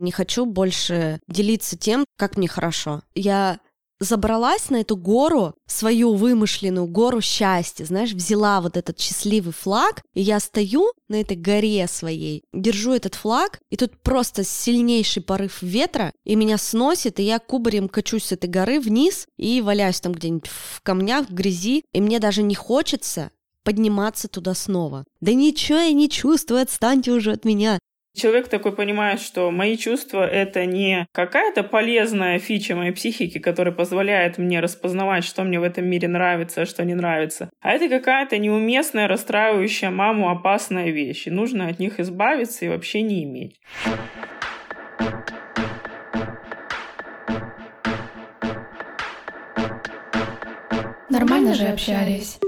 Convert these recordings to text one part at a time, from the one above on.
Не хочу больше делиться тем, как мне хорошо. Я забралась на эту гору, свою вымышленную гору счастья, знаешь, взяла вот этот счастливый флаг, и я стою на этой горе своей, держу этот флаг, и тут просто сильнейший порыв ветра, и меня сносит, и я кубарем качусь с этой горы вниз и валяюсь там где-нибудь в камнях, в грязи, и мне даже не хочется подниматься туда снова. Да ничего я не чувствую, отстаньте уже от меня. Человек такой понимает, что мои чувства — это не какая-то полезная фича моей психики, которая позволяет мне распознавать, что мне в этом мире нравится, а что не нравится, а это какая-то неуместная, расстраивающая маму опасная вещь, и нужно от них избавиться и вообще не иметь. Нормально же общались.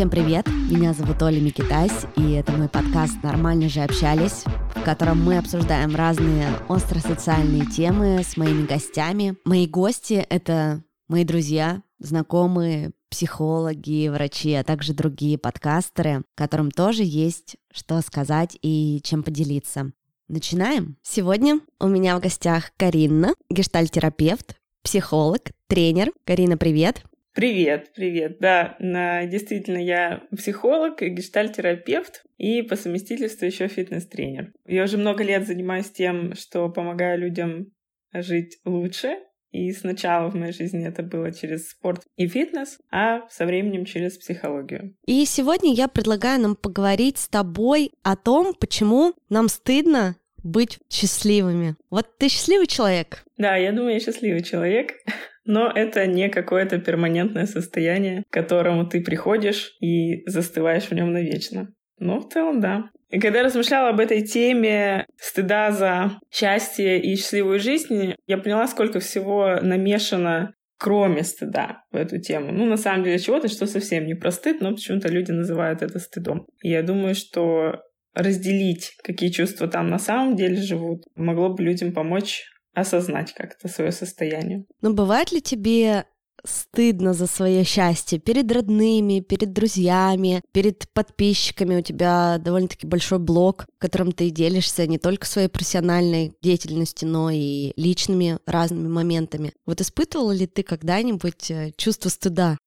Всем привет, меня зовут Оля Микитась, и это мой подкаст «Нормально же общались», в котором мы обсуждаем разные остросоциальные темы с моими гостями. Мои гости — это мои друзья, знакомые, психологи, врачи, а также другие подкастеры, которым тоже есть что сказать и чем поделиться. Начинаем. Сегодня у меня в гостях Карина, гештальтерапевт, психолог, тренер. Карина, привет. Привет, привет. Да, действительно, я психолог и гештальтерапевт, и по совместительству еще фитнес-тренер. Я уже много лет занимаюсь тем, что помогаю людям жить лучше, и сначала в моей жизни это было через спорт и фитнес, а со временем через психологию. И сегодня я предлагаю нам поговорить с тобой о том, почему нам стыдно быть счастливыми. Вот ты счастливый человек? Да, я думаю, я счастливый человек. Но это не какое-то перманентное состояние, к которому ты приходишь и застываешь в нем навечно. Но в целом, да. И когда я размышляла об этой теме стыда за счастье и счастливую жизнь, я поняла, сколько всего намешано кроме стыда в эту тему. Ну, на самом деле, чего-то, что совсем не про стыд, но почему-то люди называют это стыдом. И я думаю, что разделить, какие чувства там на самом деле живут, могло бы людям помочь осознать как-то свое состояние. Но бывает ли тебе стыдно за свое счастье перед родными, перед друзьями, перед подписчиками. У тебя довольно-таки большой блог, которым ты делишься не только своей профессиональной деятельностью, но и личными разными моментами. Вот испытывала ли ты когда-нибудь э, чувство стыда?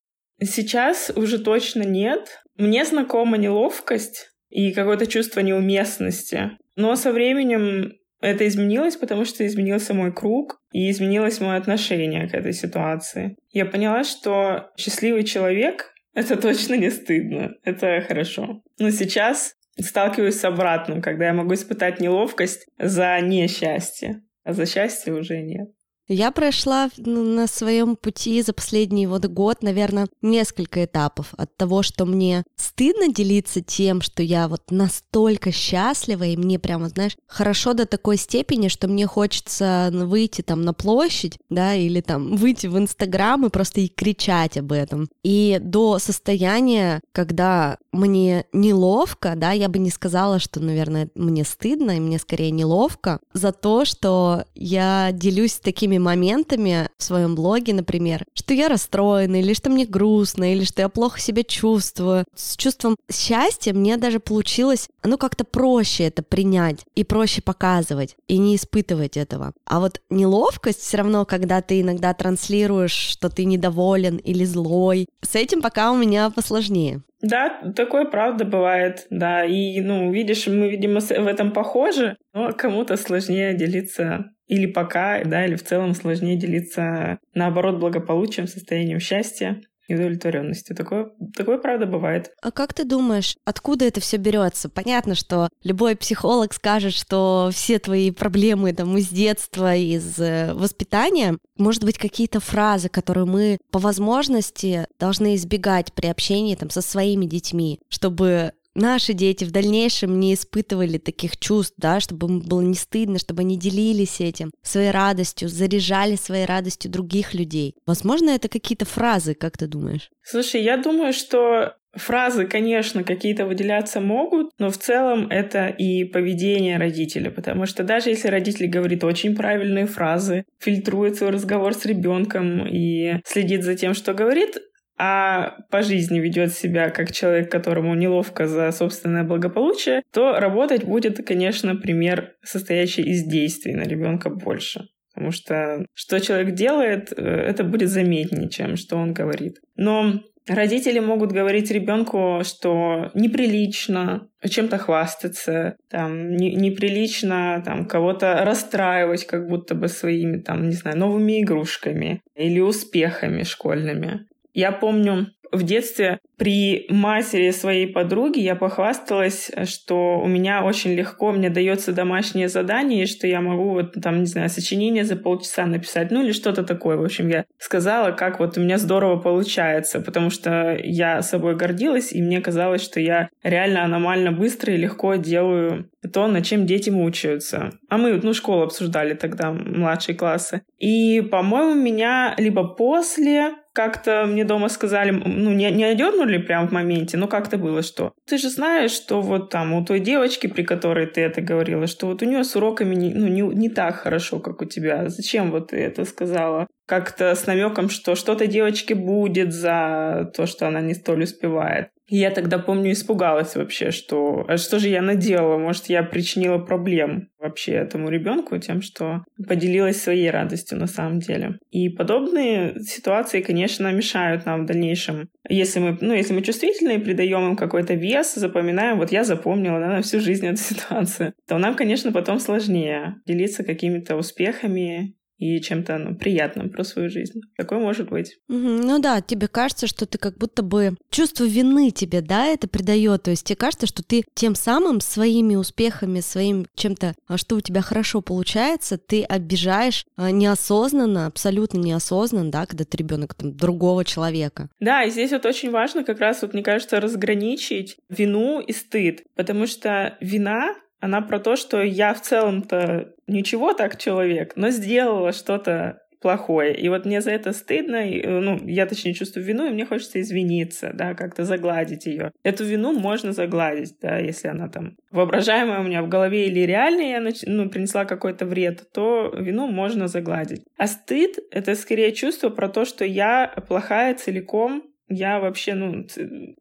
Сейчас уже точно нет. Мне знакома неловкость и какое-то чувство неуместности. Но со временем это изменилось, потому что изменился мой круг и изменилось мое отношение к этой ситуации. Я поняла, что счастливый человек — это точно не стыдно, это хорошо. Но сейчас сталкиваюсь с обратным, когда я могу испытать неловкость за несчастье, а за счастье уже нет. Я прошла на своем пути за последний вот год, наверное, несколько этапов от того, что мне стыдно делиться тем, что я вот настолько счастлива, и мне прямо, знаешь, хорошо до такой степени, что мне хочется выйти там на площадь, да, или там выйти в Инстаграм и просто и кричать об этом. И до состояния, когда мне неловко, да, я бы не сказала, что, наверное, мне стыдно, и мне скорее неловко за то, что я делюсь такими такими моментами в своем блоге, например, что я расстроена, или что мне грустно, или что я плохо себя чувствую. С чувством счастья мне даже получилось, ну, как-то проще это принять и проще показывать, и не испытывать этого. А вот неловкость все равно, когда ты иногда транслируешь, что ты недоволен или злой, с этим пока у меня посложнее. Да, такое правда бывает, да. И, ну, видишь, мы, видимо, в этом похожи, но кому-то сложнее делиться или пока, да, или в целом сложнее делиться, наоборот, благополучием, состоянием счастья и удовлетворенностью. Такое, такое правда бывает. А как ты думаешь, откуда это все берется? Понятно, что любой психолог скажет, что все твои проблемы там из детства, из э, воспитания, может быть, какие-то фразы, которые мы по возможности должны избегать при общении там со своими детьми, чтобы наши дети в дальнейшем не испытывали таких чувств, да, чтобы им было не стыдно, чтобы они делились этим, своей радостью, заряжали своей радостью других людей. Возможно, это какие-то фразы, как ты думаешь? Слушай, я думаю, что Фразы, конечно, какие-то выделяться могут, но в целом это и поведение родителя, потому что даже если родитель говорит очень правильные фразы, фильтрует свой разговор с ребенком и следит за тем, что говорит, а по жизни ведет себя как человек, которому неловко за собственное благополучие, то работать будет, конечно, пример, состоящий из действий на ребенка больше. Потому что что человек делает, э, это будет заметнее, чем что он говорит. Но Родители могут говорить ребенку, что неприлично чем-то хвастаться, там, не, неприлично там, кого-то расстраивать как будто бы своими, там, не знаю, новыми игрушками или успехами школьными. Я помню, в детстве при матери своей подруги я похвасталась, что у меня очень легко мне дается домашнее задание, и что я могу вот там, не знаю, сочинение за полчаса написать, ну или что-то такое. В общем, я сказала, как вот у меня здорово получается, потому что я собой гордилась, и мне казалось, что я реально аномально быстро и легко делаю то, над чем дети мучаются. А мы, ну, школу обсуждали тогда, младшие классы. И, по-моему, меня либо после как-то мне дома сказали, ну, не, не одернули прямо в моменте, но как-то было что. Ты же знаешь, что вот там у той девочки, при которой ты это говорила, что вот у нее с уроками не, ну, не, не так хорошо, как у тебя. Зачем вот ты это сказала? Как-то с намеком, что что-то девочке будет за то, что она не столь успевает. Я тогда, помню, испугалась вообще, что а что же я наделала? Может, я причинила проблем вообще этому ребенку тем, что поделилась своей радостью на самом деле. И подобные ситуации, конечно, мешают нам в дальнейшем. Если мы, ну, если мы чувствительны и придаем им какой-то вес, запоминаем, вот я запомнила да, на всю жизнь эту ситуацию, то нам, конечно, потом сложнее делиться какими-то успехами и чем-то ну, приятным про свою жизнь. Такое может быть. Ну да, тебе кажется, что ты как будто бы чувство вины тебе, да, это придает. То есть тебе кажется, что ты тем самым своими успехами, своим чем-то, а, что у тебя хорошо получается, ты обижаешь а, неосознанно, абсолютно неосознанно, да, когда ты ребенок там, другого человека. Да, и здесь вот очень важно как раз, вот мне кажется, разграничить вину и стыд, потому что вина она про то, что я в целом-то ничего так человек, но сделала что-то плохое. И вот мне за это стыдно, и, ну, я точнее чувствую вину, и мне хочется извиниться, да, как-то загладить ее. Эту вину можно загладить, да, если она там воображаемая у меня в голове или реальная, я ну, принесла какой-то вред, то вину можно загладить. А стыд — это скорее чувство про то, что я плохая целиком я вообще, ну,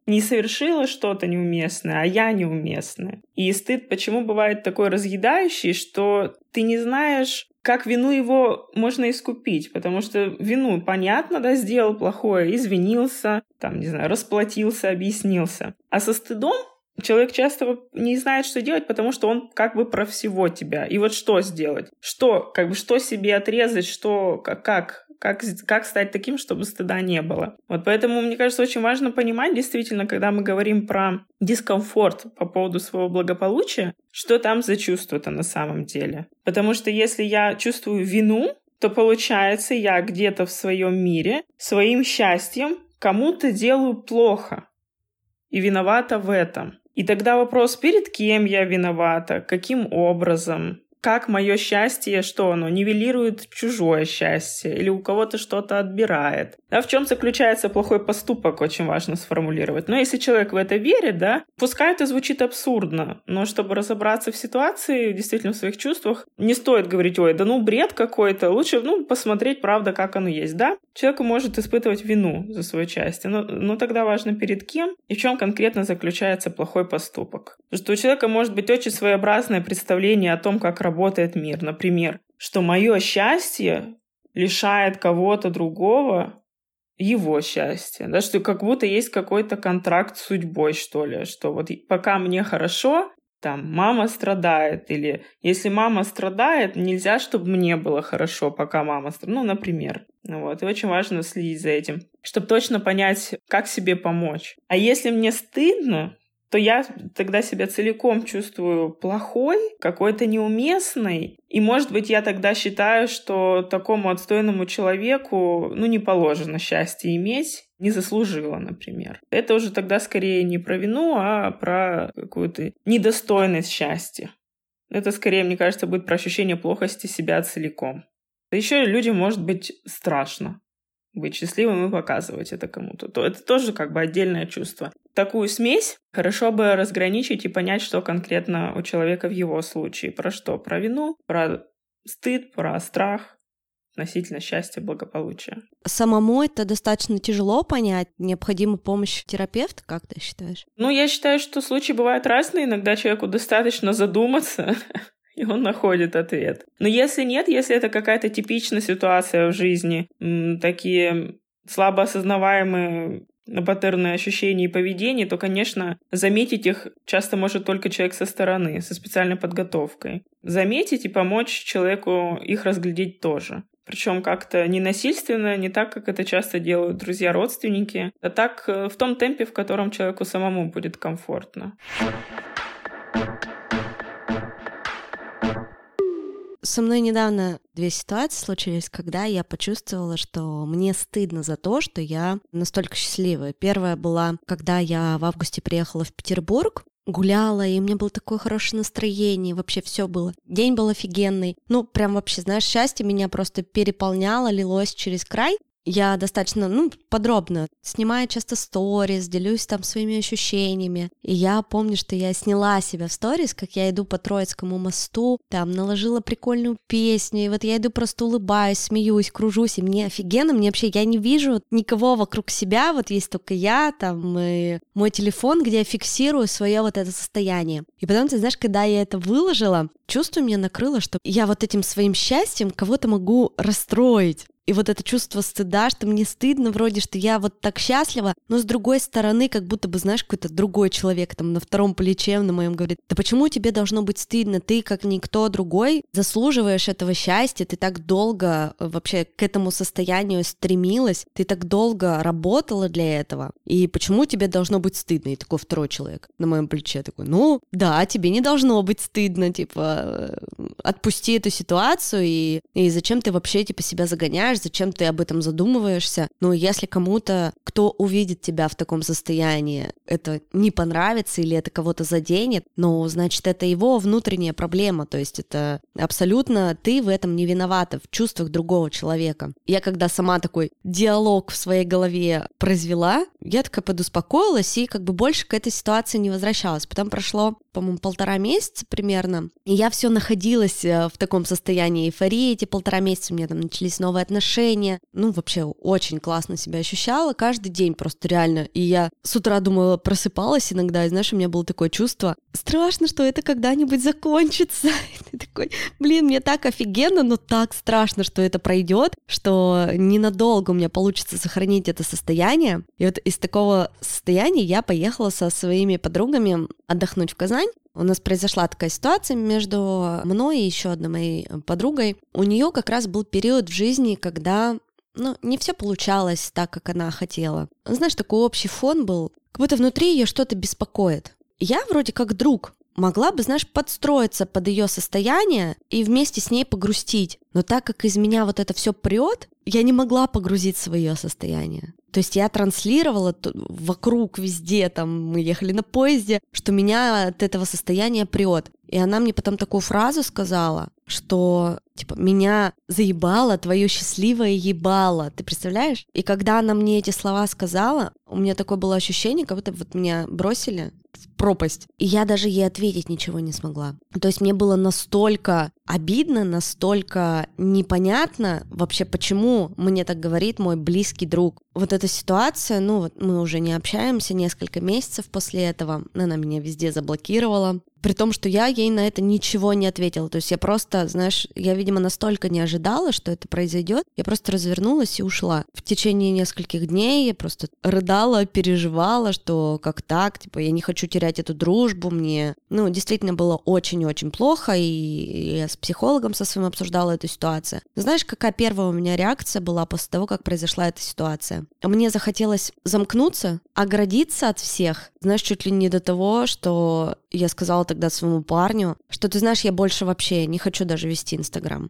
не совершила что-то неуместное, а я неуместная. И стыд почему бывает такой разъедающий, что ты не знаешь, как вину его можно искупить, потому что вину, понятно, да, сделал плохое, извинился, там, не знаю, расплатился, объяснился. А со стыдом Человек часто не знает, что делать, потому что он как бы про всего тебя. И вот что сделать? Что, как бы, что себе отрезать, что, как, как как, как стать таким, чтобы стыда не было. Вот поэтому, мне кажется, очень важно понимать действительно, когда мы говорим про дискомфорт по поводу своего благополучия, что там за чувство-то на самом деле. Потому что если я чувствую вину, то получается, я где-то в своем мире своим счастьем кому-то делаю плохо и виновата в этом. И тогда вопрос, перед кем я виновата, каким образом, как мое счастье, что оно нивелирует чужое счастье или у кого-то что-то отбирает. Да, в чем заключается плохой поступок, очень важно сформулировать. Но если человек в это верит, да, пускай это звучит абсурдно, но чтобы разобраться в ситуации, действительно в своих чувствах, не стоит говорить, ой, да ну бред какой-то, лучше, ну, посмотреть, правда, как оно есть, да. Человек может испытывать вину за свое счастье, но, но тогда важно перед кем и в чем конкретно заключается плохой поступок. Потому что у человека может быть очень своеобразное представление о том, как работает мир. Например, что мое счастье лишает кого-то другого его счастья, да, что как будто есть какой-то контракт с судьбой, что ли, что вот пока мне хорошо, там, мама страдает, или если мама страдает, нельзя, чтобы мне было хорошо, пока мама страдает, ну, например. Вот, и очень важно следить за этим, чтобы точно понять, как себе помочь. А если мне стыдно, то я тогда себя целиком чувствую плохой, какой-то неуместной. И, может быть, я тогда считаю, что такому отстойному человеку, ну, не положено счастье иметь, не заслужила, например. Это уже тогда скорее не про вину, а про какую-то недостойность счастья. Это скорее, мне кажется, будет про ощущение плохости себя целиком. Да еще людям может быть страшно быть счастливым и показывать это кому-то. То это тоже как бы отдельное чувство. Такую смесь хорошо бы разграничить и понять, что конкретно у человека в его случае. Про что? Про вину, про стыд, про страх, относительно счастья, благополучия. Самому это достаточно тяжело понять. Необходима помощь терапевта, как ты считаешь? Ну, я считаю, что случаи бывают разные. Иногда человеку достаточно задуматься, и он находит ответ. Но если нет, если это какая-то типичная ситуация в жизни, такие слабо осознаваемые паттерны ощущений и поведений, то, конечно, заметить их часто может только человек со стороны, со специальной подготовкой. Заметить и помочь человеку их разглядеть тоже. Причем как-то не насильственно, не так, как это часто делают друзья-родственники, а так э, в том темпе, в котором человеку самому будет комфортно. Со мной недавно две ситуации случились, когда я почувствовала, что мне стыдно за то, что я настолько счастливая. Первая была, когда я в августе приехала в Петербург, гуляла, и у меня было такое хорошее настроение, вообще все было. День был офигенный. Ну, прям вообще, знаешь, счастье меня просто переполняло, лилось через край я достаточно, ну, подробно снимаю часто сторис, делюсь там своими ощущениями. И я помню, что я сняла себя в сторис, как я иду по Троицкому мосту, там наложила прикольную песню, и вот я иду просто улыбаюсь, смеюсь, кружусь, и мне офигенно, мне вообще, я не вижу никого вокруг себя, вот есть только я, там, и мой телефон, где я фиксирую свое вот это состояние. И потом, ты знаешь, когда я это выложила, чувство меня накрыло, что я вот этим своим счастьем кого-то могу расстроить. И вот это чувство стыда, что мне стыдно вроде, что я вот так счастлива, но с другой стороны, как будто бы, знаешь, какой-то другой человек там на втором плече на моем говорит, да почему тебе должно быть стыдно? Ты, как никто другой, заслуживаешь этого счастья, ты так долго э, вообще к этому состоянию стремилась, ты так долго работала для этого, и почему тебе должно быть стыдно? И такой второй человек на моем плече такой, ну, да, тебе не должно быть стыдно, типа, э, отпусти эту ситуацию, и, и зачем ты вообще, типа, себя загоняешь, понимаешь, зачем ты об этом задумываешься. Но если кому-то, кто увидит тебя в таком состоянии, это не понравится или это кого-то заденет, ну, значит, это его внутренняя проблема. То есть это абсолютно ты в этом не виновата, в чувствах другого человека. Я когда сама такой диалог в своей голове произвела, я такая подуспокоилась и как бы больше к этой ситуации не возвращалась. Потом прошло, по-моему, полтора месяца примерно, и я все находилась э, в таком состоянии эйфории эти полтора месяца, у меня там начались новые отношения, отношения. Ну, вообще, очень классно себя ощущала каждый день просто реально. И я с утра думала, просыпалась иногда, и знаешь, у меня было такое чувство, страшно, что это когда-нибудь закончится. И ты такой, блин, мне так офигенно, но так страшно, что это пройдет, что ненадолго у меня получится сохранить это состояние. И вот из такого состояния я поехала со своими подругами отдохнуть в Казань. У нас произошла такая ситуация между мной и еще одной моей подругой. У нее как раз был период в жизни, когда ну, не все получалось так, как она хотела. Знаешь, такой общий фон был, как будто внутри ее что-то беспокоит. Я вроде как друг, могла бы, знаешь, подстроиться под ее состояние и вместе с ней погрустить. Но так как из меня вот это все прет, я не могла погрузить свое состояние. То есть я транслировала вокруг везде, там мы ехали на поезде, что меня от этого состояния прет. И она мне потом такую фразу сказала, что типа меня заебало твое счастливое ебало. Ты представляешь? И когда она мне эти слова сказала, у меня такое было ощущение, как будто вот меня бросили в пропасть. И я даже ей ответить ничего не смогла. То есть мне было настолько обидно, настолько непонятно вообще, почему мне так говорит мой близкий друг. Вот эта ситуация, ну вот мы уже не общаемся несколько месяцев после этого, она меня везде заблокировала, при том, что я ей на это ничего не ответила. То есть я просто, знаешь, я, видимо, настолько не ожидала, что это произойдет. Я просто развернулась и ушла. В течение нескольких дней я просто рыдала, переживала, что как так, типа, я не хочу терять эту дружбу, мне, ну, действительно было очень-очень плохо, и я с психологом со своим обсуждала эту ситуацию. Знаешь, какая первая у меня реакция была после того, как произошла эта ситуация? Мне захотелось замкнуться, оградиться от всех, знаешь, чуть ли не до того, что я сказала тогда своему парню, что ты знаешь, я больше вообще не хочу даже вести Инстаграм.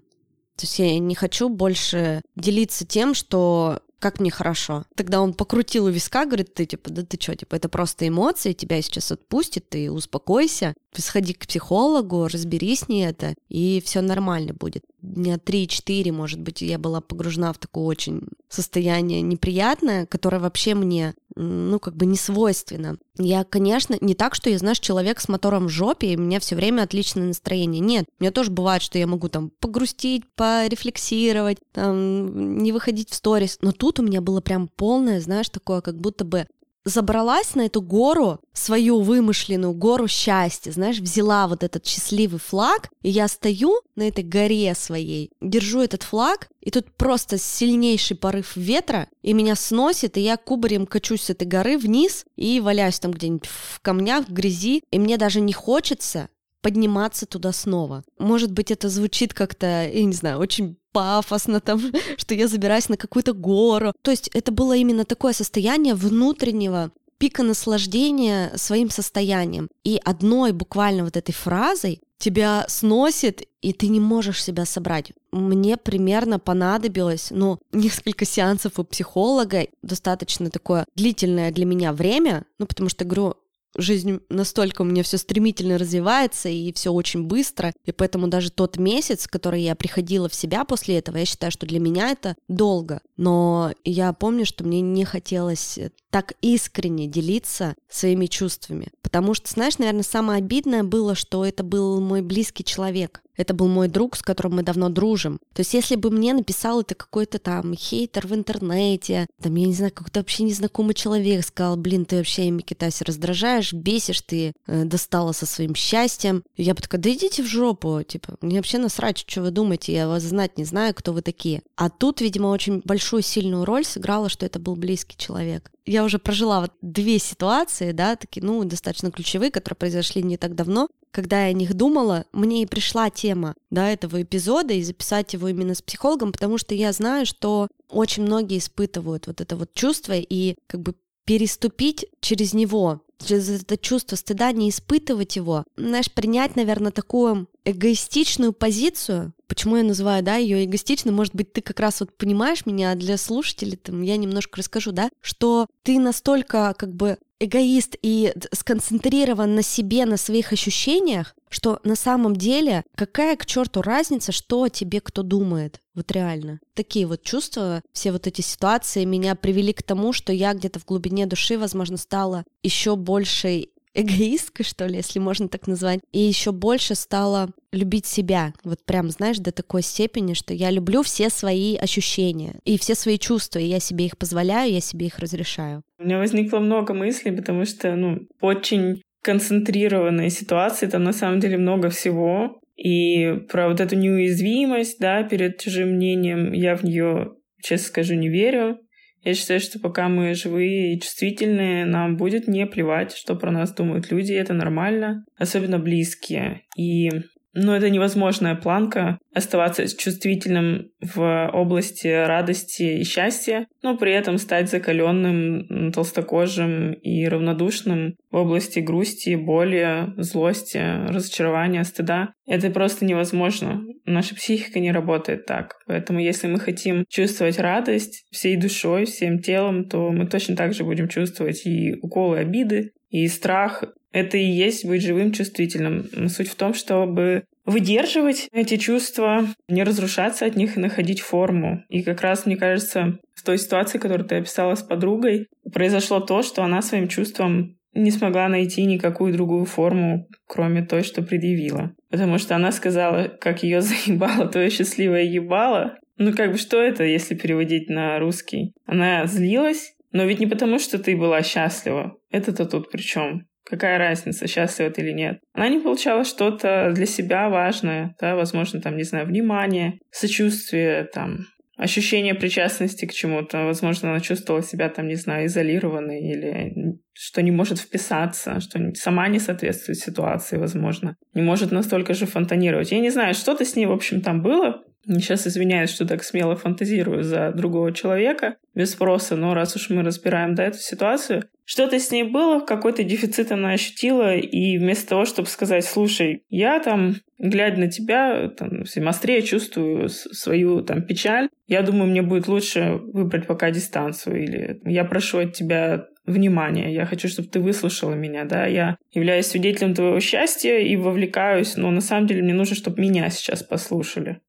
То есть я не хочу больше делиться тем, что как мне хорошо. Тогда он покрутил у виска, говорит, ты типа, да ты что, типа, это просто эмоции, тебя сейчас отпустит, ты успокойся, сходи к психологу, разберись с ней это, и все нормально будет. Дня 3-4, может быть, я была погружена в такое очень состояние неприятное, которое вообще мне ну, как бы не свойственно. Я, конечно, не так, что я, знаешь, человек с мотором в жопе, и у меня все время отличное настроение. Нет, у меня тоже бывает, что я могу там погрустить, порефлексировать, там, не выходить в сторис. Но тут у меня было прям полное, знаешь, такое, как будто бы забралась на эту гору, свою вымышленную гору счастья, знаешь, взяла вот этот счастливый флаг, и я стою на этой горе своей, держу этот флаг, и тут просто сильнейший порыв ветра, и меня сносит, и я кубарем качусь с этой горы вниз и валяюсь там где-нибудь в камнях, в грязи, и мне даже не хочется подниматься туда снова. Может быть, это звучит как-то, я не знаю, очень пафосно там, что я забираюсь на какую-то гору. То есть это было именно такое состояние внутреннего пика наслаждения своим состоянием. И одной буквально вот этой фразой тебя сносит, и ты не можешь себя собрать. Мне примерно понадобилось, ну, несколько сеансов у психолога, достаточно такое длительное для меня время, ну, потому что, говорю, жизнь настолько у меня все стремительно развивается и все очень быстро, и поэтому даже тот месяц, который я приходила в себя после этого, я считаю, что для меня это долго. Но я помню, что мне не хотелось так искренне делиться своими чувствами, потому что, знаешь, наверное, самое обидное было, что это был мой близкий человек. Это был мой друг, с которым мы давно дружим. То есть если бы мне написал это какой-то там хейтер в интернете, там, я не знаю, какой-то вообще незнакомый человек сказал, блин, ты вообще, Микитаси, раздражаешь, бесишь, ты э, достала со своим счастьем. Я бы такая, да идите в жопу, типа, мне вообще насрать, что вы думаете, я вас знать не знаю, кто вы такие. А тут, видимо, очень большую сильную роль сыграла, что это был близкий человек. Я уже прожила вот две ситуации, да, такие, ну, достаточно ключевые, которые произошли не так давно, когда я о них думала, мне и пришла тема да, этого эпизода и записать его именно с психологом, потому что я знаю, что очень многие испытывают вот это вот чувство и как бы переступить через него, через это чувство стыда, не испытывать его, знаешь, принять, наверное, такую эгоистичную позицию, почему я называю, да, ее эгоистичной, может быть, ты как раз вот понимаешь меня, а для слушателей там я немножко расскажу, да, что ты настолько как бы эгоист и сконцентрирован на себе, на своих ощущениях, что на самом деле какая к черту разница, что о тебе кто думает. Вот реально. Такие вот чувства, все вот эти ситуации меня привели к тому, что я где-то в глубине души, возможно, стала еще большей эгоисткой, что ли, если можно так назвать, и еще больше стала любить себя. Вот прям, знаешь, до такой степени, что я люблю все свои ощущения и все свои чувства, и я себе их позволяю, я себе их разрешаю. У меня возникло много мыслей, потому что, ну, очень концентрированные ситуации, там на самом деле много всего. И про вот эту неуязвимость, да, перед чужим мнением, я в нее, честно скажу, не верю. Я считаю, что пока мы живые и чувствительные, нам будет не плевать, что про нас думают люди, это нормально, особенно близкие. И но это невозможная планка оставаться чувствительным в области радости и счастья, но при этом стать закаленным, толстокожим и равнодушным в области грусти, боли, злости, разочарования, стыда. Это просто невозможно. Наша психика не работает так. Поэтому если мы хотим чувствовать радость всей душой, всем телом, то мы точно так же будем чувствовать и уколы обиды, и страх, это и есть быть живым, чувствительным. Суть в том, чтобы выдерживать эти чувства, не разрушаться от них и находить форму. И как раз, мне кажется, в той ситуации, которую ты описала с подругой, произошло то, что она своим чувством не смогла найти никакую другую форму, кроме той, что предъявила. Потому что она сказала, как ее заебало твое счастливое ебало. Ну, как бы, что это, если переводить на русский? Она злилась, но ведь не потому, что ты была счастлива. Это-то тут при чем? Какая разница, счастлива ты или нет? Она не получала что-то для себя важное, да, возможно, там, не знаю, внимание, сочувствие, там, ощущение причастности к чему-то. Возможно, она чувствовала себя, там, не знаю, изолированной или что не может вписаться, что сама не соответствует ситуации, возможно. Не может настолько же фонтанировать. Я не знаю, что-то с ней, в общем, там было. Сейчас извиняюсь, что так смело фантазирую за другого человека без спроса, но раз уж мы разбираем да, эту ситуацию, что-то с ней было, какой-то дефицит она ощутила, и вместо того, чтобы сказать, слушай, я там, глядя на тебя, там, острее чувствую свою там печаль, я думаю, мне будет лучше выбрать пока дистанцию, или я прошу от тебя внимания, я хочу, чтобы ты выслушала меня, да, я являюсь свидетелем твоего счастья и вовлекаюсь, но на самом деле мне нужно, чтобы меня сейчас послушали.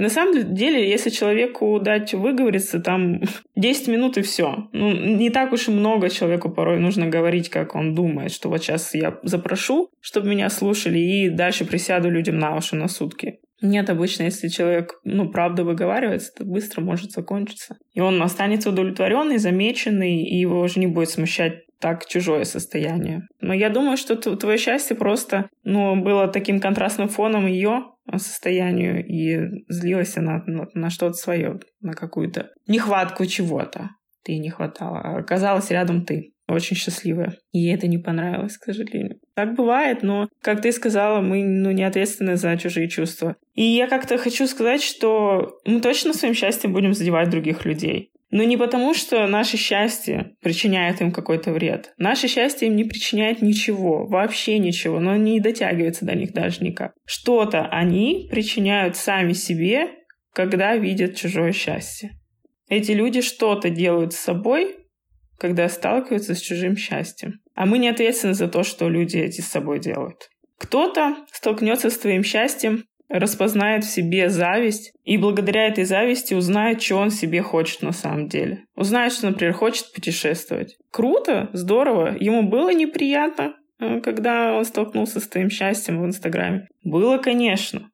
И на самом деле, если человеку дать выговориться, там 10 минут и все. Ну, не так уж и много человеку порой нужно говорить, как он думает, что вот сейчас я запрошу, чтобы меня слушали, и дальше присяду людям на уши на сутки. Нет, обычно, если человек, ну, правда выговаривается, то быстро может закончиться. И он останется удовлетворенный, замеченный, и его уже не будет смущать так чужое состояние. Но я думаю, что твое счастье просто, ну, было таким контрастным фоном ее состоянию, и злилась она на, на что-то свое, на какую-то нехватку чего-то. Ты не хватало, а оказалась рядом ты очень счастливая. Ей это не понравилось, к сожалению. Так бывает, но, как ты сказала, мы ну, не ответственны за чужие чувства. И я как-то хочу сказать, что мы точно своим счастьем будем задевать других людей. Но не потому, что наше счастье причиняет им какой-то вред. Наше счастье им не причиняет ничего, вообще ничего, но не дотягивается до них даже никак. Что-то они причиняют сами себе, когда видят чужое счастье. Эти люди что-то делают с собой, когда сталкиваются с чужим счастьем. А мы не ответственны за то, что люди эти с собой делают. Кто-то столкнется с твоим счастьем, распознает в себе зависть и благодаря этой зависти узнает, что он себе хочет на самом деле. Узнает, что, например, хочет путешествовать. Круто, здорово. Ему было неприятно, э, когда он столкнулся с твоим счастьем в Инстаграме. Было, конечно.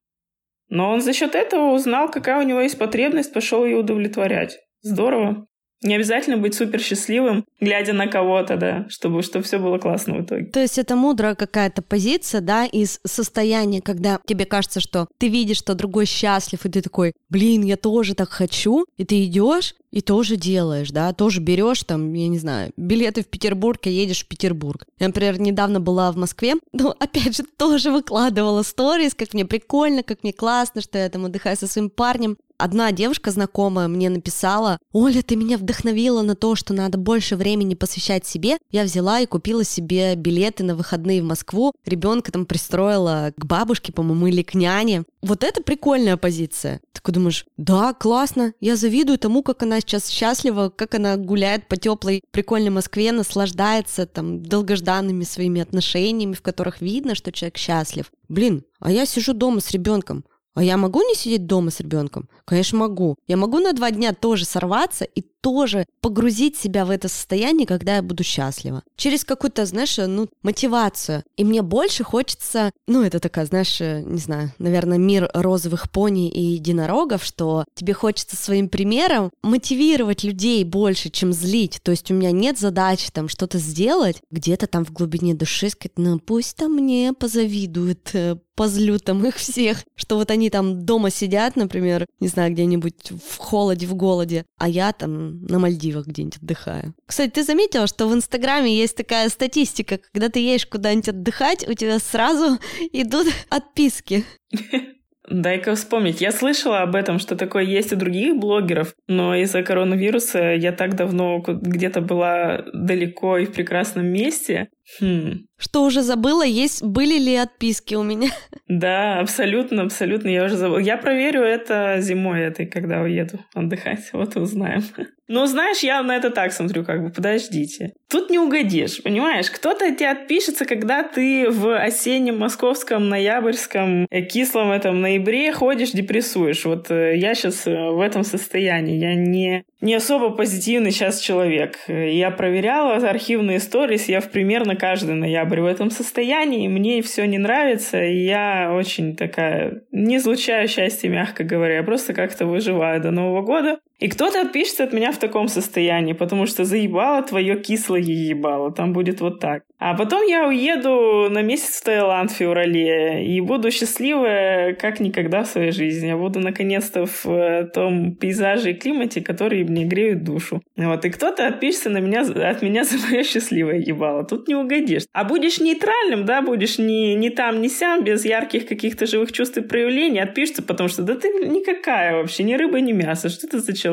Но он за счет этого узнал, какая у него есть потребность, пошел ее удовлетворять. Здорово. Не обязательно быть супер счастливым, глядя на кого-то, да, чтобы, чтобы все было классно в итоге. То есть это мудрая какая-то позиция, да, из состояния, когда тебе кажется, что ты видишь, что другой счастлив, и ты такой, блин, я тоже так хочу, и ты идешь и тоже делаешь, да, тоже берешь там, я не знаю, билеты в Петербург и едешь в Петербург. Я, например, недавно была в Москве, ну, опять же, тоже выкладывала сторис, как мне прикольно, как мне классно, что я там отдыхаю со своим парнем, Одна девушка знакомая мне написала, «Оля, ты меня вдохновила на то, что надо больше времени посвящать себе». Я взяла и купила себе билеты на выходные в Москву. Ребенка там пристроила к бабушке, по-моему, или к няне. Вот это прикольная позиция. Ты думаешь, да, классно, я завидую тому, как она сейчас счастлива, как она гуляет по теплой, прикольной Москве, наслаждается там долгожданными своими отношениями, в которых видно, что человек счастлив. Блин, а я сижу дома с ребенком. А я могу не сидеть дома с ребенком? Конечно, могу. Я могу на два дня тоже сорваться и тоже погрузить себя в это состояние, когда я буду счастлива. Через какую-то, знаешь, ну, мотивацию. И мне больше хочется, ну, это такая, знаешь, не знаю, наверное, мир розовых пони и единорогов, что тебе хочется своим примером мотивировать людей больше, чем злить. То есть у меня нет задачи там что-то сделать, где-то там в глубине души сказать, ну, пусть там мне позавидуют, э, позлю там их всех, что вот они там дома сидят, например, не знаю, где-нибудь в холоде, в голоде, а я там на Мальдивах где-нибудь отдыхаю. Кстати, ты заметила, что в Инстаграме есть такая статистика, когда ты едешь куда-нибудь отдыхать, у тебя сразу идут отписки. Дай-ка вспомнить. Я слышала об этом, что такое есть у других блогеров, но из-за коронавируса я так давно где-то была далеко и в прекрасном месте. Хм. Что уже забыла, есть были ли отписки у меня? Да, абсолютно, абсолютно. Я уже забыла. Я проверю это зимой этой, когда уеду отдыхать. Вот узнаем. Ну, знаешь, я на это так смотрю, как бы, подождите. Тут не угодишь, понимаешь? Кто-то тебе отпишется, когда ты в осеннем московском, ноябрьском, э, кислом этом ноябре ходишь, депрессуешь. Вот э, я сейчас э, в этом состоянии. Я не, не особо позитивный сейчас человек. Я проверяла архивные сторис, я в примерно каждый ноябрь в этом состоянии. Мне все не нравится, и я очень такая... Не излучаю счастье, мягко говоря. Я просто как-то выживаю до Нового года. И кто-то отпишется от меня в таком состоянии, потому что заебало твое кислое ебало. Там будет вот так. А потом я уеду на месяц в Таиланд в феврале и буду счастливая как никогда в своей жизни. Я буду наконец-то в э, том пейзаже и климате, которые мне греют душу. Вот. И кто-то отпишется на меня, от меня за мое счастливое ебало. Тут не угодишь. А будешь нейтральным, да, будешь ни, ни там, ни сям, без ярких каких-то живых чувств и проявлений, отпишется, потому что да ты никакая вообще, ни рыба, ни мясо. Что ты за человек?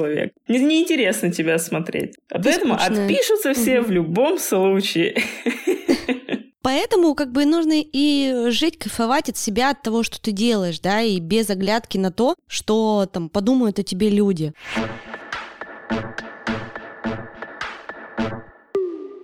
Не, неинтересно тебя смотреть. Поэтому отпишутся все угу. в любом случае. Поэтому как бы нужно и жить, кайфовать от себя, от того, что ты делаешь, да, и без оглядки на то, что там подумают о тебе люди.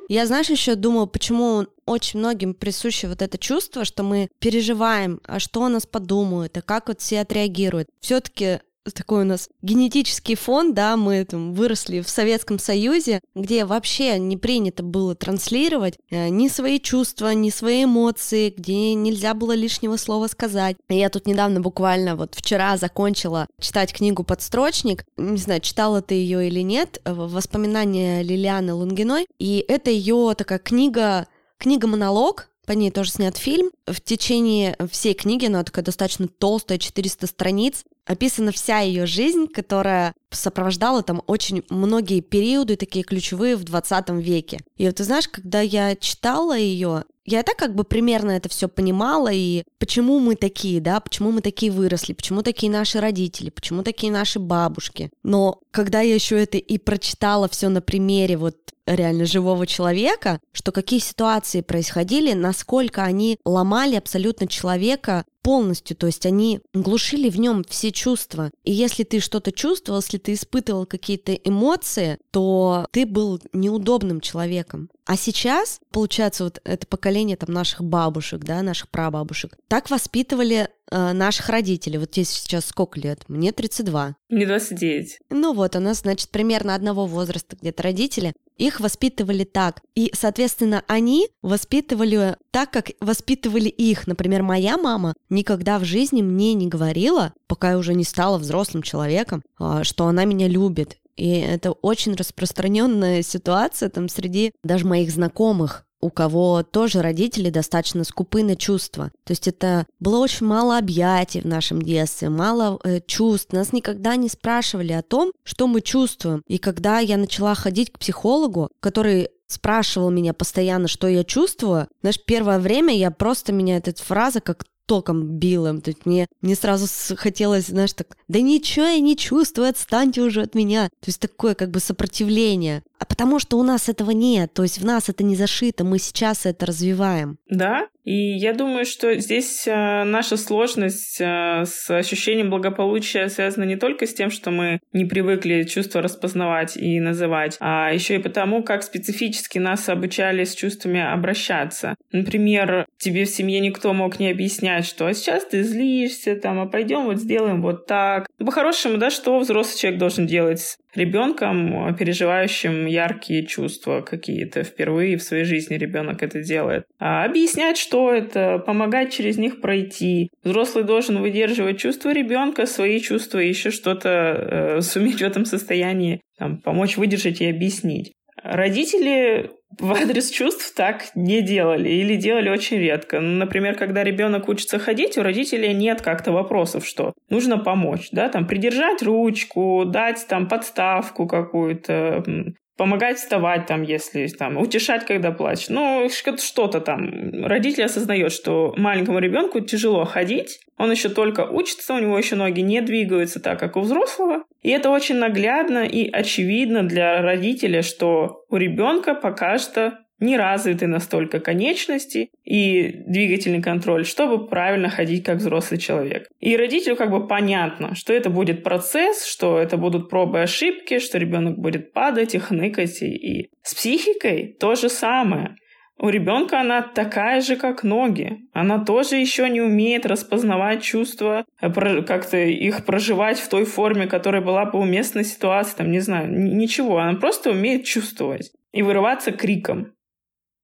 Я, знаешь, еще думала, почему очень многим присуще вот это чувство, что мы переживаем, а что о нас подумают, а как вот все отреагируют. Все-таки такой у нас генетический фон, да, мы там выросли в Советском Союзе, где вообще не принято было транслировать э, ни свои чувства, ни свои эмоции, где нельзя было лишнего слова сказать. Я тут недавно буквально вот вчера закончила читать книгу «Подстрочник», не знаю, читала ты ее или нет, э, воспоминания Лилианы Лунгиной, и это ее такая книга, книга-монолог, по ней тоже снят фильм. В течение всей книги, она такая достаточно толстая, 400 страниц, описана вся ее жизнь, которая сопровождала там очень многие периоды такие ключевые в 20 веке. И вот ты знаешь, когда я читала ее, я так как бы примерно это все понимала, и почему мы такие, да, почему мы такие выросли, почему такие наши родители, почему такие наши бабушки. Но когда я еще это и прочитала все на примере вот реально живого человека, что какие ситуации происходили, насколько они ломали абсолютно человека полностью, то есть они глушили в нем все чувства. И если ты что-то чувствовал, если ты испытывал какие-то эмоции, то ты был неудобным человеком. А сейчас, получается, вот это поколение там наших бабушек, да, наших прабабушек, так воспитывали э, наших родителей. Вот тебе сейчас сколько лет? Мне 32. Мне 29. Ну вот, у нас, значит, примерно одного возраста где-то родители. Их воспитывали так. И, соответственно, они воспитывали так, как воспитывали их. Например, моя мама никогда в жизни мне не говорила, пока я уже не стала взрослым человеком, а, что она меня любит. И это очень распространенная ситуация там среди даже моих знакомых у кого тоже родители достаточно скупы на чувства. То есть это было очень мало объятий в нашем детстве, мало э, чувств. Нас никогда не спрашивали о том, что мы чувствуем. И когда я начала ходить к психологу, который спрашивал меня постоянно, что я чувствую, знаешь, первое время я просто меня эта фраза как током билом. То есть мне, мне сразу хотелось, знаешь, так, да ничего я не чувствую, отстаньте уже от меня. То есть такое как бы сопротивление. А потому что у нас этого нет, то есть в нас это не зашито, мы сейчас это развиваем. Да, и я думаю, что здесь э, наша сложность э, с ощущением благополучия связана не только с тем, что мы не привыкли чувства распознавать и называть, а еще и потому, как специфически нас обучали с чувствами обращаться. Например, тебе в семье никто мог не объяснять, что а сейчас ты злишься, там, а пойдем вот сделаем вот так. По-хорошему, да, что взрослый человек должен делать ребенком, переживающим яркие чувства какие-то впервые в своей жизни ребенок это делает. А объяснять, что это, помогать через них пройти. Взрослый должен выдерживать чувства ребенка, свои чувства, еще что-то э, суметь в этом состоянии, там, помочь выдержать и объяснить. Родители в адрес чувств так не делали или делали очень редко. Ну, например, когда ребенок учится ходить, у родителей нет как-то вопросов, что нужно помочь, да, там придержать ручку, дать там подставку какую-то, помогать вставать там, если там, утешать, когда плачет. Ну, что-то там. Родитель осознает, что маленькому ребенку тяжело ходить, он еще только учится, у него еще ноги не двигаются так, как у взрослого. И это очень наглядно и очевидно для родителя, что у ребенка пока что не развиты настолько конечности и двигательный контроль, чтобы правильно ходить как взрослый человек. И родителю как бы понятно, что это будет процесс, что это будут пробы и ошибки, что ребенок будет падать и хныкать. И, с психикой то же самое. У ребенка она такая же, как ноги. Она тоже еще не умеет распознавать чувства, как-то их проживать в той форме, которая была бы уместна ситуации, там, не знаю, ничего. Она просто умеет чувствовать и вырываться криком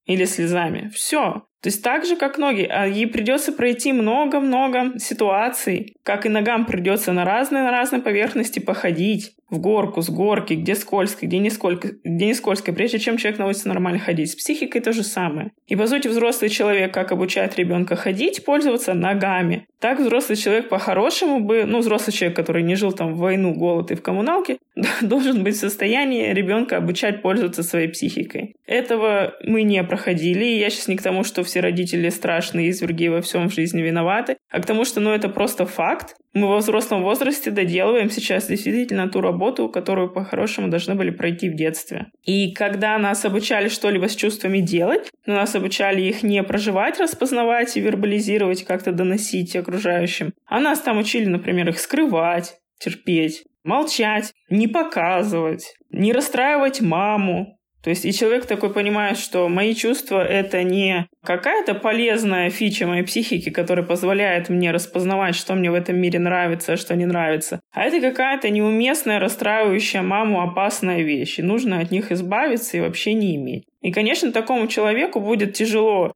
или слезами. Все. То есть так же, как ноги, а ей придется пройти много-много ситуаций, как и ногам придется на разные на разные поверхности походить, в горку, с горки, где скользко, где не скользко, где не скользко, прежде чем человек научится нормально ходить. С психикой то же самое. И, по сути, взрослый человек, как обучает ребенка ходить, пользоваться ногами. Так взрослый человек по-хорошему бы, ну, взрослый человек, который не жил там в войну, голод и в коммуналке, должен быть в состоянии ребенка обучать пользоваться своей психикой. Этого мы не проходили, и я сейчас не к тому, что все родители страшные изверги во всем в жизни виноваты, а к тому, что, ну, это просто факт. Мы во взрослом возрасте доделываем сейчас действительно ту работу, которую по-хорошему должны были пройти в детстве. И когда нас обучали что-либо с чувствами делать, но нас обучали их не проживать, распознавать и вербализировать, как-то доносить окружающим, а нас там учили, например, их скрывать, терпеть, молчать, не показывать, не расстраивать маму, То есть и человек такой понимает, что мои чувства — это не какая-то полезная фича моей психики, которая позволяет мне распознавать, что мне в этом мире нравится, а что не нравится, а это какая-то неуместная, расстраивающая маму опасная вещь, и нужно от них избавиться и вообще не иметь. И, конечно, такому человеку будет тяжело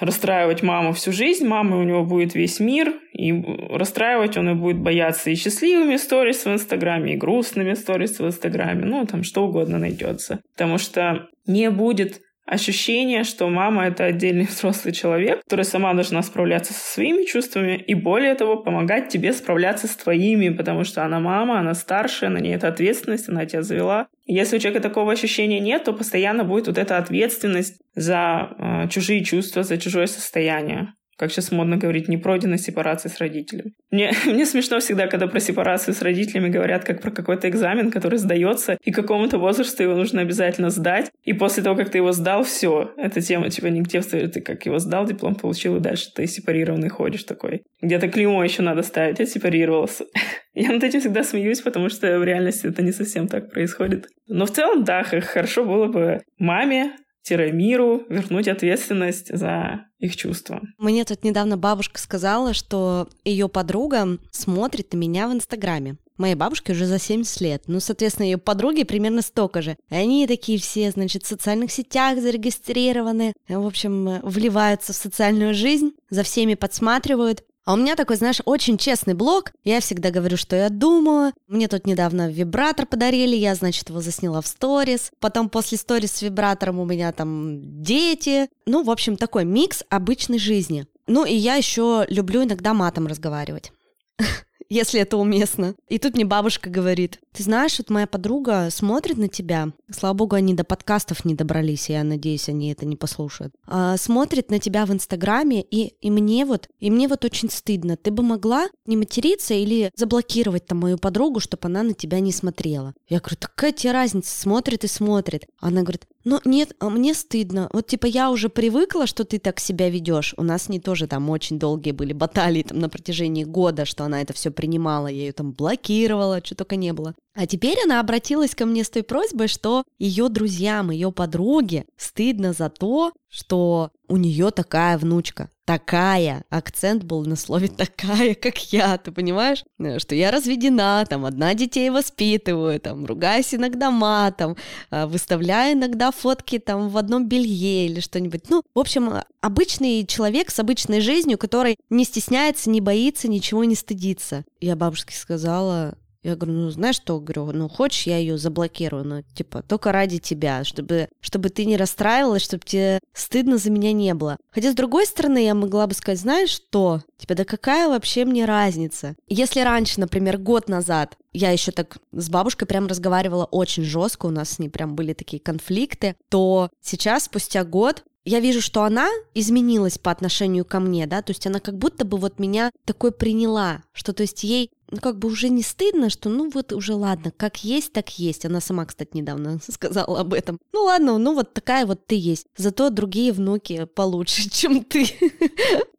расстраивать маму всю жизнь, мамы у него будет весь мир, и расстраивать он и будет бояться и счастливыми сторис в Инстаграме, и грустными сторис в Инстаграме, ну, там что угодно найдется. Потому что не будет ощущение, что мама — это отдельный взрослый человек, который сама должна справляться со своими чувствами и, более того, помогать тебе справляться с твоими, потому что она мама, она старшая, на ней это ответственность, она тебя завела. Если у человека такого ощущения нет, то постоянно будет вот эта ответственность за э, чужие чувства, за чужое состояние как сейчас модно говорить, не пройдена сепарация с родителями. Мне, мне смешно всегда, когда про сепарацию с родителями говорят как про какой-то экзамен, который сдается, и какому-то возрасту его нужно обязательно сдать, и после того, как ты его сдал, все, эта тема тебя нигде встает, ты как его сдал, диплом получил, и дальше ты сепарированный ходишь такой. Где-то клеймо еще надо ставить, я сепарировался. Я над этим всегда смеюсь, потому что в реальности это не совсем так происходит. Но в целом, да, хорошо было бы маме миру вернуть ответственность за их чувства. Мне тут недавно бабушка сказала, что ее подруга смотрит на меня в Инстаграме. Моей бабушке уже за 70 лет. Ну, соответственно, ее подруги примерно столько же. Они такие все, значит, в социальных сетях зарегистрированы. В общем, вливаются в социальную жизнь, за всеми подсматривают. А у меня такой, знаешь, очень честный блог. Я всегда говорю, что я думаю. Мне тут недавно вибратор подарили, я, значит, его засняла в сторис. Потом после сторис с вибратором у меня там дети. Ну, в общем, такой микс обычной жизни. Ну, и я еще люблю иногда матом разговаривать. если это уместно. И тут мне бабушка говорит, ты знаешь, вот моя подруга смотрит на тебя, слава богу, они до подкастов не добрались, я надеюсь, они это не послушают, а, смотрит на тебя в Инстаграме, и, и мне вот, и мне вот очень стыдно, ты бы могла не материться или заблокировать там мою подругу, чтобы она на тебя не смотрела. Я говорю, какая тебе разница, смотрит и смотрит. Она говорит, ну, нет, а мне стыдно. Вот, типа, я уже привыкла, что ты так себя ведешь. У нас не тоже там очень долгие были баталии там на протяжении года, что она это все принимала, я ее там блокировала, что только не было. А теперь она обратилась ко мне с той просьбой, что ее друзьям, ее подруге стыдно за то, что у нее такая внучка. Такая. Акцент был на слове такая, как я, ты понимаешь? Что я разведена, там, одна детей воспитываю, там, ругаюсь иногда матом, а, выставляю иногда фотки там в одном белье или что-нибудь. Ну, в общем, обычный человек с обычной жизнью, который не стесняется, не боится, ничего не стыдится. Я бабушке сказала, я говорю, ну знаешь что, говорю, ну хочешь, я ее заблокирую, ну типа только ради тебя, чтобы, чтобы ты не расстраивалась, чтобы тебе стыдно за меня не было. Хотя с другой стороны, я могла бы сказать, знаешь что, типа да какая вообще мне разница? Если раньше, например, год назад я еще так с бабушкой прям разговаривала очень жестко, у нас с ней прям были такие конфликты, то сейчас, спустя год, я вижу, что она изменилась по отношению ко мне, да, то есть она как будто бы вот меня такой приняла, что то есть ей ну, как бы уже не стыдно, что ну вот уже ладно, как есть, так есть. Она сама, кстати, недавно сказала об этом. Ну ладно, ну вот такая вот ты есть. Зато другие внуки получше, чем ты.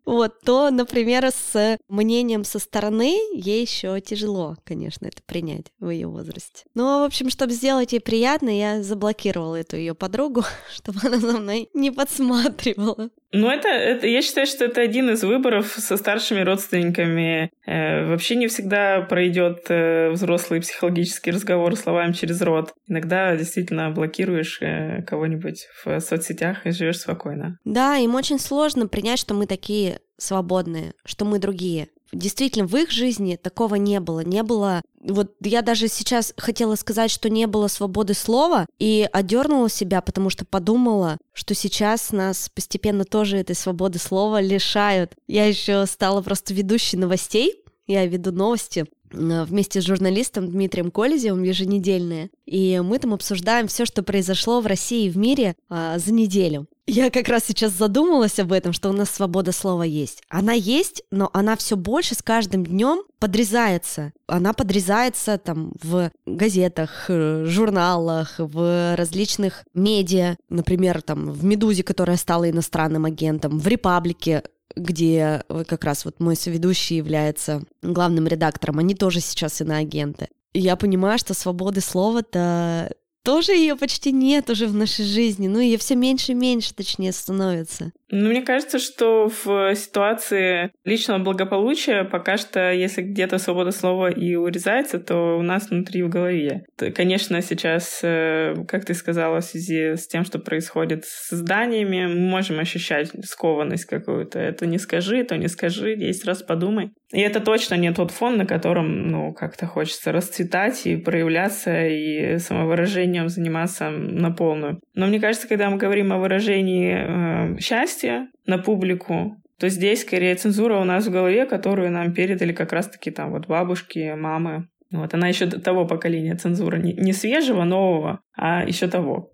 Вот, то, например, с мнением со стороны ей еще тяжело, конечно, это принять в ее возрасте. Ну, в общем, чтобы сделать ей приятно, я заблокировала эту ее подругу, чтобы она за мной не подсматривала. Ну, это, это, я считаю, что это один из выборов со старшими родственниками. Э, вообще не всегда пройдет э, взрослый психологический разговор словами через рот. Иногда действительно блокируешь э, кого-нибудь в соцсетях и живешь спокойно. Да, им очень сложно принять, что мы такие свободные, что мы другие. Действительно, в их жизни такого не было. Не было... Вот я даже сейчас хотела сказать, что не было свободы слова, и одернула себя, потому что подумала, что сейчас нас постепенно тоже этой свободы слова лишают. Я еще стала просто ведущей новостей, я веду новости э, вместе с журналистом Дмитрием Колезевым еженедельные. И мы там обсуждаем все, что произошло в России и в мире а, за неделю. Я как раз сейчас задумалась об этом, что у нас свобода слова есть. Она есть, но она все больше с каждым днем подрезается. Она подрезается там в газетах, э, журналах, в различных медиа, например, там в «Медузе», которая стала иностранным агентом, в «Репаблике», где э, как раз вот мой соведущий является главным редактором, они тоже сейчас иноагенты. И я понимаю, что свободы слова-то тоже ее почти нет уже в нашей жизни. Ну, ее все меньше и меньше, точнее, становится. Ну, мне кажется, что в ситуации личного благополучия пока что, если где-то свобода слова и урезается, то у нас внутри в голове. Конечно, сейчас, э, как ты сказала, в связи с тем, что происходит с зданиями, мы можем ощущать скованность какую-то. Это не скажи, то не скажи, 10 раз подумай. И это точно не тот фон, на котором, ну, как-то хочется расцветать и проявляться, и самовыражением заниматься на полную. Но мне кажется, когда мы говорим о выражении э, счастья на публику, то здесь скорее цензура у нас в голове, которую нам передали как раз-таки там вот бабушки, мамы. Вот она еще того поколения цензура, не, не свежего, нового, а еще того.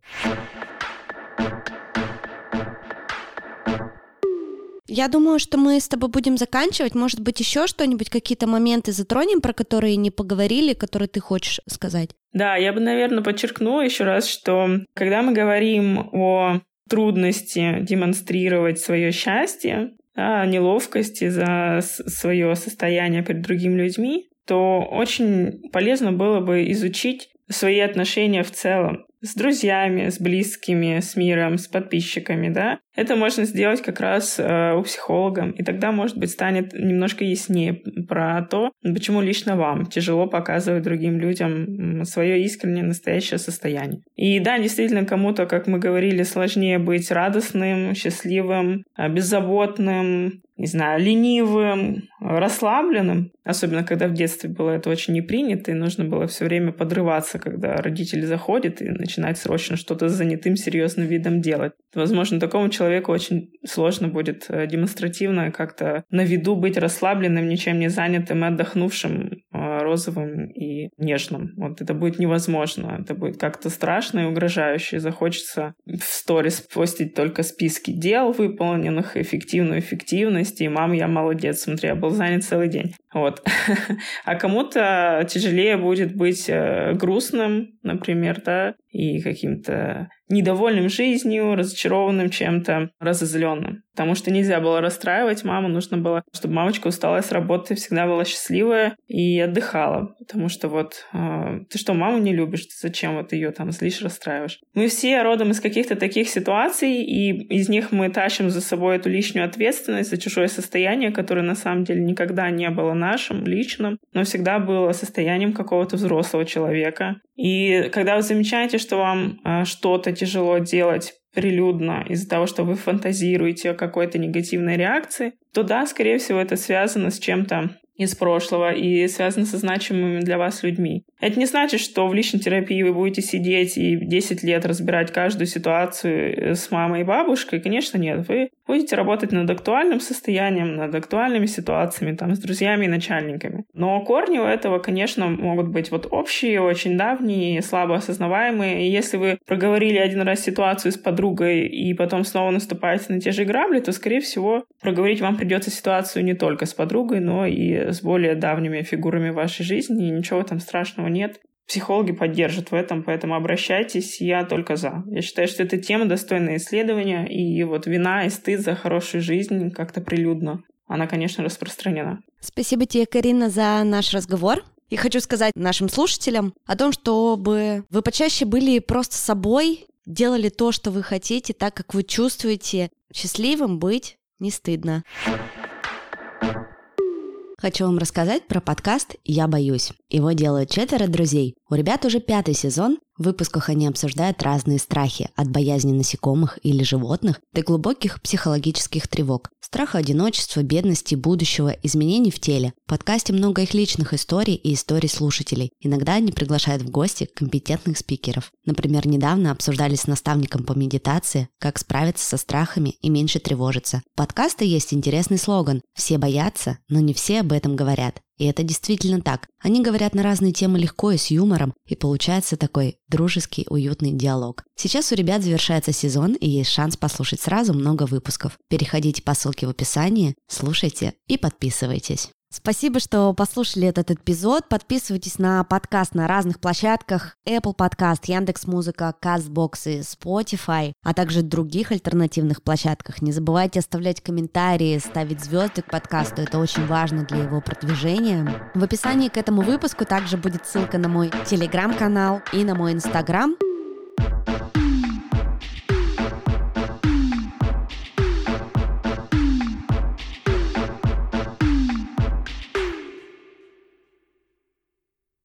Я думаю, что мы с тобой будем заканчивать. Может быть, еще что-нибудь, какие-то моменты затронем, про которые не поговорили, которые ты хочешь сказать? Да, я бы, наверное, подчеркнула еще раз, что когда мы говорим о трудности демонстрировать свое счастье, да, неловкости за свое состояние перед другими людьми, то очень полезно было бы изучить свои отношения в целом с друзьями, с близкими, с миром, с подписчиками, да, это можно сделать как раз э, у психолога, и тогда, может быть, станет немножко яснее про то, почему лично вам тяжело показывать другим людям свое искреннее, настоящее состояние. И да, действительно, кому-то, как мы говорили, сложнее быть радостным, счастливым, э, беззаботным, не знаю, ленивым, расслабленным, особенно когда в детстве было это очень не принято, и нужно было все время подрываться, когда родители заходят и начинать срочно что-то с занятым серьезным видом делать. Возможно, такому человеку очень сложно будет э, демонстративно как-то на виду быть расслабленным, ничем не занятым и отдохнувшим, э, розовым и нежным. Вот это будет невозможно. Это будет как-то страшно и угрожающе. Захочется в сторис постить только списки дел выполненных, эффективную эффективность, и «мам, я молодец, смотри, я был занят целый день». Вот. А кому-то тяжелее будет быть э, грустным, например, да, и каким-то недовольным жизнью, разочарованным чем-то, разозленным. Потому что нельзя было расстраивать маму, нужно было, чтобы мамочка устала с работы, всегда была счастливая и отдыхала. Потому что вот э, ты что, маму не любишь, ты зачем вот ее там злишь, расстраиваешь? Мы все родом из каких-то таких ситуаций, и из них мы тащим за собой эту лишнюю ответственность за чужое состояние, которое на самом деле никогда не было нашим, личным, но всегда было состоянием какого-то взрослого человека. И когда вы замечаете, что вам э, что-то тяжело делать прилюдно из-за того, что вы фантазируете о какой-то негативной реакции, то да, скорее всего, это связано с чем-то из прошлого и связано со значимыми для вас людьми. Это не значит, что в личной терапии вы будете сидеть и 10 лет разбирать каждую ситуацию с мамой и бабушкой. Конечно, нет. Вы будете работать над актуальным состоянием, над актуальными ситуациями, там, с друзьями и начальниками. Но корни у этого, конечно, могут быть вот общие, очень давние, слабо осознаваемые. И если вы проговорили один раз ситуацию с подругой и потом снова наступаете на те же грабли, то, скорее всего, проговорить вам придется ситуацию не только с подругой, но и с более давними фигурами вашей жизни, и ничего там страшного нет. Психологи поддержат в этом, поэтому обращайтесь, я только за. Я считаю, что эта тема достойна исследования, и вот вина и стыд за хорошую жизнь как-то прилюдно. Она, конечно, распространена. Спасибо тебе, Карина, за наш разговор. И хочу сказать нашим слушателям о том, чтобы вы почаще были просто собой, делали то, что вы хотите, так, как вы чувствуете. Счастливым быть не стыдно. Хочу вам рассказать про подкаст «Я боюсь». Его делают четверо друзей. У ребят уже пятый сезон, в выпусках они обсуждают разные страхи, от боязни насекомых или животных до глубоких психологических тревог. Страха одиночества, бедности, будущего, изменений в теле. В подкасте много их личных историй и историй слушателей. Иногда они приглашают в гости компетентных спикеров. Например, недавно обсуждали с наставником по медитации, как справиться со страхами и меньше тревожиться. У подкаста есть интересный слоган «Все боятся, но не все об этом говорят». И это действительно так. Они говорят на разные темы легко и с юмором, и получается такой дружеский, уютный диалог. Сейчас у ребят завершается сезон, и есть шанс послушать сразу много выпусков. Переходите по ссылке в описании, слушайте и подписывайтесь. Спасибо, что послушали этот эпизод. Подписывайтесь на подкаст на разных площадках. Apple Podcast, Яндекс.Музыка, Castbox и Spotify, а также других альтернативных площадках. Не забывайте оставлять комментарии, ставить звезды к подкасту. Это очень важно для его продвижения. В описании к этому выпуску также будет ссылка на мой телеграм-канал и на мой инстаграм. Thank